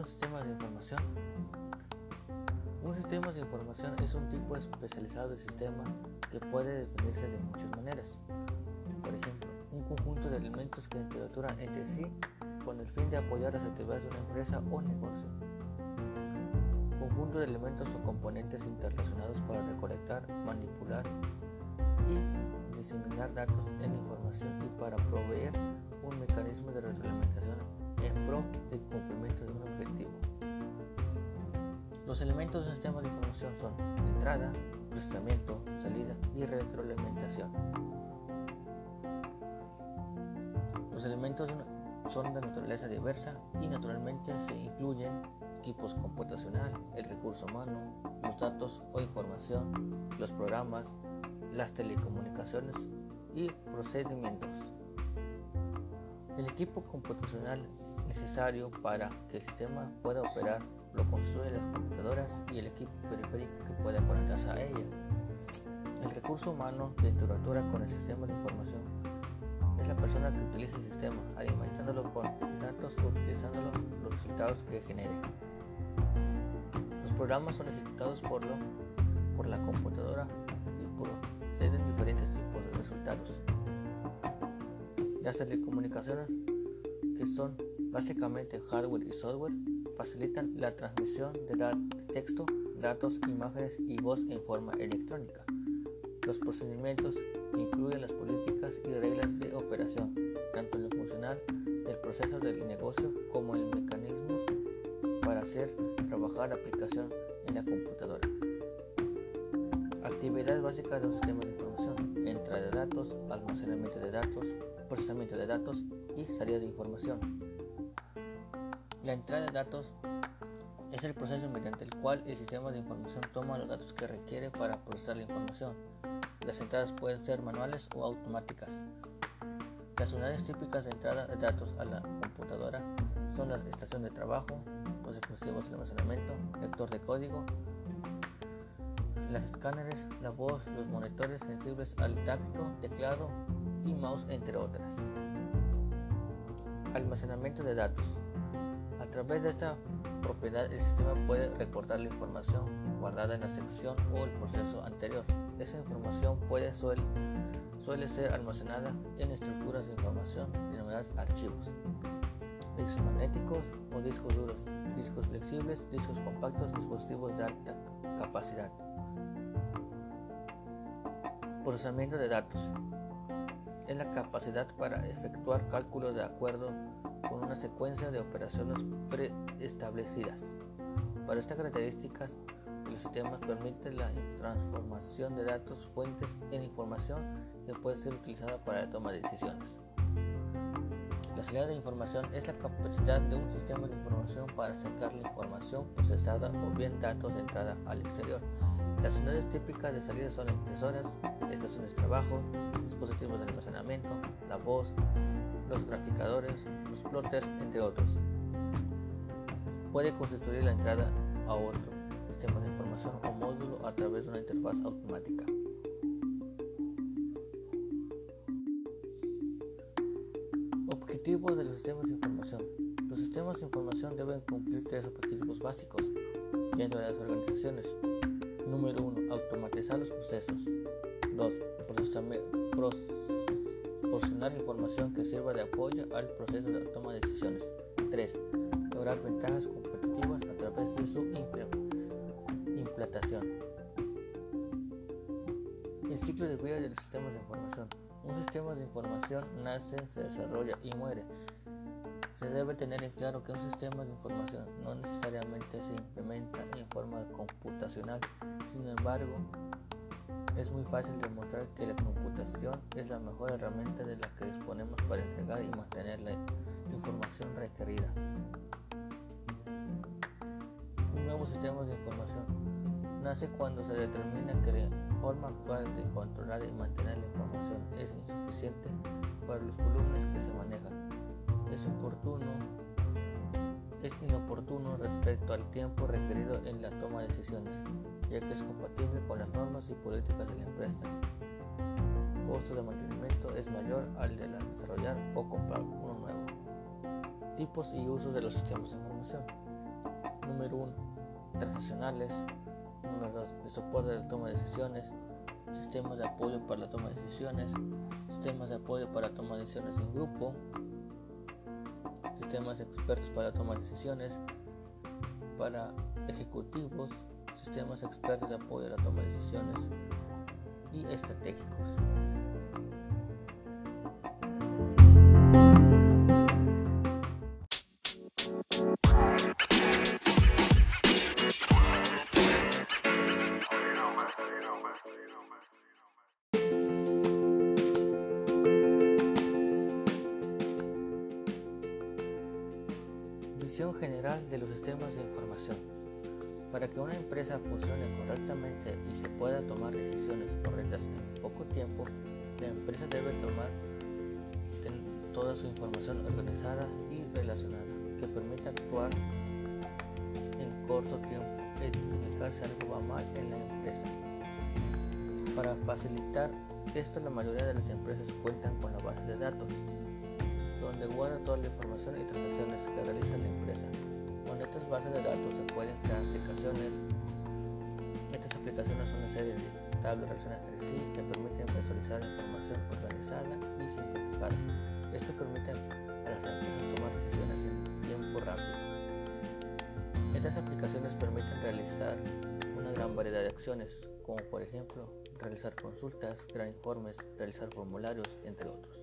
¿Qué es un sistema de información? Un sistema de información es un tipo especializado de sistema que puede definirse de muchas maneras. Por ejemplo, un conjunto de elementos que interactúan entre sí con el fin de apoyar las actividades de una empresa o negocio. Conjunto de elementos o componentes interrelacionados para recolectar, manipular y diseminar datos en información y para proveer un mecanismo de retroalimentación en pro del cumplimiento de un objetivo. Los elementos de un sistema de información son entrada, procesamiento, salida y retroalimentación. Los elementos son de naturaleza diversa y naturalmente se incluyen equipos computacional, el recurso humano, los datos o información, los programas, las telecomunicaciones y procedimientos. El equipo computacional necesario para que el sistema pueda operar lo construyen las computadoras y el equipo periférico que pueda conectarse a ella. El recurso humano de interactúa con el sistema de información es la persona que utiliza el sistema, alimentándolo con datos o utilizando los resultados que genere. Los programas son ejecutados por, lo, por la computadora y proceden diferentes tipos de resultados. Las telecomunicaciones, que son básicamente hardware y software, facilitan la transmisión de, texto, datos, imágenes y voz en forma electrónica. Los procedimientos incluyen las políticas y reglas de operación, tanto en lo funcional del proceso del negocio como en mecanismos para hacer trabajar la aplicación en la computadora. Actividades básicas de un sistema de información, entrada de datos, almacenamiento de datos, procesamiento de datos y salida de información. La entrada de datos es el proceso mediante el cual el sistema de información toma los datos que requiere para procesar la información. Las entradas pueden ser manuales o automáticas. Las unidades típicas de entrada de datos a la computadora son la estación de trabajo, los dispositivos de almacenamiento, lector de código, las escáneres, la voz, los monitores sensibles al tacto, teclado y mouse, entre otras. Almacenamiento de datos. A través de esta propiedad el sistema puede recortar la información guardada en la sección o el proceso anterior. Esa información puede suele, suele ser almacenada en estructuras de información denominadas archivos, discos magnéticos o discos duros, discos flexibles, discos compactos, dispositivos de alta capacidad. Procesamiento de datos es la capacidad para efectuar cálculos de acuerdo con una secuencia de operaciones preestablecidas. Para estas características, los sistemas permiten la transformación de datos fuentes en información que puede ser utilizada para la toma de decisiones. La salida de información es la capacidad de un sistema de información para sacar la información procesada o bien datos de entrada al exterior. Las unidades típicas de salida son impresoras, estaciones de trabajo, dispositivos de almacenamiento, la voz, los graficadores, los plotters, entre otros. Puede constituir la entrada a otro sistema de información o módulo a través de una interfaz automática. Objetivos de los sistemas de información. Los sistemas de información deben cumplir tres objetivos básicos dentro de las organizaciones. Número 1. Automatizar los procesos. 2. Proporcionar información que sirva de apoyo al proceso de toma de decisiones. 3. Lograr ventajas competitivas a través de su implantación. El ciclo de vida de los sistemas de información. Un sistema de información nace, se desarrolla y muere. Se debe tener en claro que un sistema de información no necesariamente se implementa en forma computacional. Sin embargo, es muy fácil demostrar que la computación es la mejor herramienta de la que disponemos para entregar y mantener la información requerida. Un nuevo sistema de información nace cuando se determina que la forma actual de controlar y mantener la información es insuficiente para los volúmenes que se manejan. Es oportuno es inoportuno respecto al tiempo requerido en la toma de decisiones, ya que es compatible con las normas y políticas de la empresa. El costo de mantenimiento es mayor al de desarrollar o comprar uno nuevo. Tipos y usos de los sistemas de información. Número 1. Transaccionales. Número 2. De soporte de la toma de decisiones. Sistemas de apoyo para la toma de decisiones. Sistemas de apoyo para toma de decisiones en grupo. Sistemas expertos para toma de decisiones. Para ejecutivos. Sistemas expertos de apoyo a la toma de decisiones. Y estratégicos. Visión general de los sistemas de información. Para que una empresa funcione correctamente y se pueda tomar decisiones correctas en poco tiempo, la empresa debe tomar toda su información organizada y relacionada que permita actuar en corto tiempo e identificar si algo va mal en la empresa. Para facilitar esto, la mayoría de las empresas cuentan con la base de datos, donde guarda toda la información y transacciones que realiza la empresa. Con estas bases de datos se pueden crear aplicaciones. Estas aplicaciones son una serie de tablas relacionadas entre sí que permiten visualizar información organizada y simplificada. Esto permite a las empresas tomar decisiones en tiempo rápido. Estas aplicaciones permiten realizar una gran variedad de acciones, como por ejemplo realizar consultas, crear informes, realizar formularios, entre otros,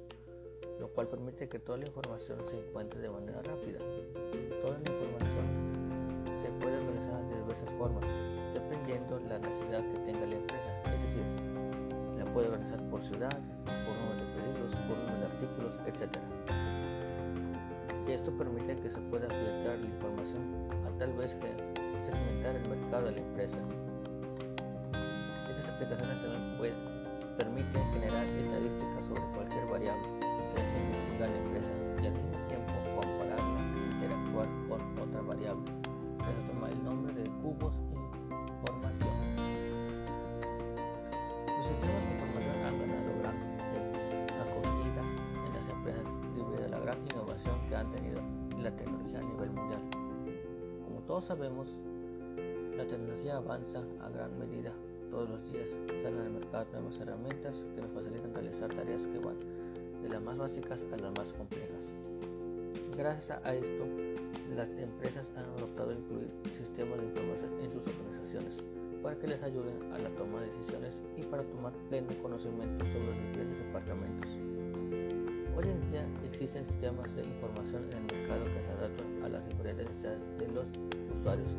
lo cual permite que toda la información se encuentre de manera rápida. Toda la información se puede organizar de diversas formas, dependiendo la necesidad que tenga la empresa, es decir, la puede organizar por ciudad, por número de pedidos, por número de artículos, etc. Y esto permite que se pueda filtrar la información a tal vez que segmentar el mercado de la empresa estas aplicaciones también permiten generar estadísticas sobre cualquier variable desee investigar la empresa y al mismo tiempo compararla e interactuar con otra variable. Eso toma el nombre de cubos información. Los sistemas de información han ganado gran acogida en las empresas debido a la gran innovación que han tenido la tecnología a nivel mundial. Como todos sabemos, la tecnología avanza a gran medida todos los días salen al mercado nuevas herramientas que nos facilitan realizar tareas que van de las más básicas a las más complejas. Gracias a esto, las empresas han adoptado incluir sistemas de información en sus organizaciones para que les ayuden a la toma de decisiones y para tomar pleno conocimiento sobre los diferentes departamentos. Hoy en día existen sistemas de información en el mercado que se adaptan a las diferentes necesidades de los usuarios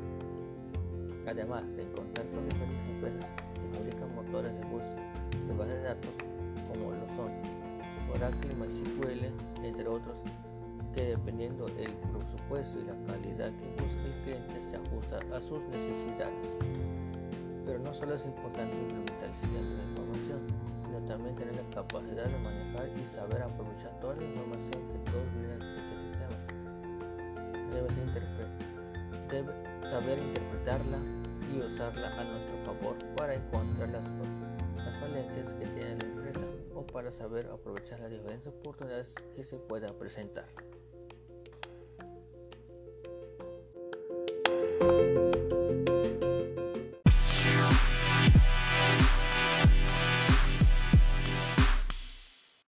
Además de contar con diferentes empresas que fabrican motores de bus de base de datos como lo son Oracle, MySQL, entre otros, que dependiendo del presupuesto y la calidad que busca el cliente se ajusta a sus necesidades. Pero no solo es importante implementar el sistema de información, sino también tener la capacidad de manejar y saber aprovechar toda la información que todos en este sistema. Debe, debe saber interpretarla y usarla a nuestro favor para encontrar las, falencias que tiene para saber aprovechar las diferentes oportunidades que se puedan presentar.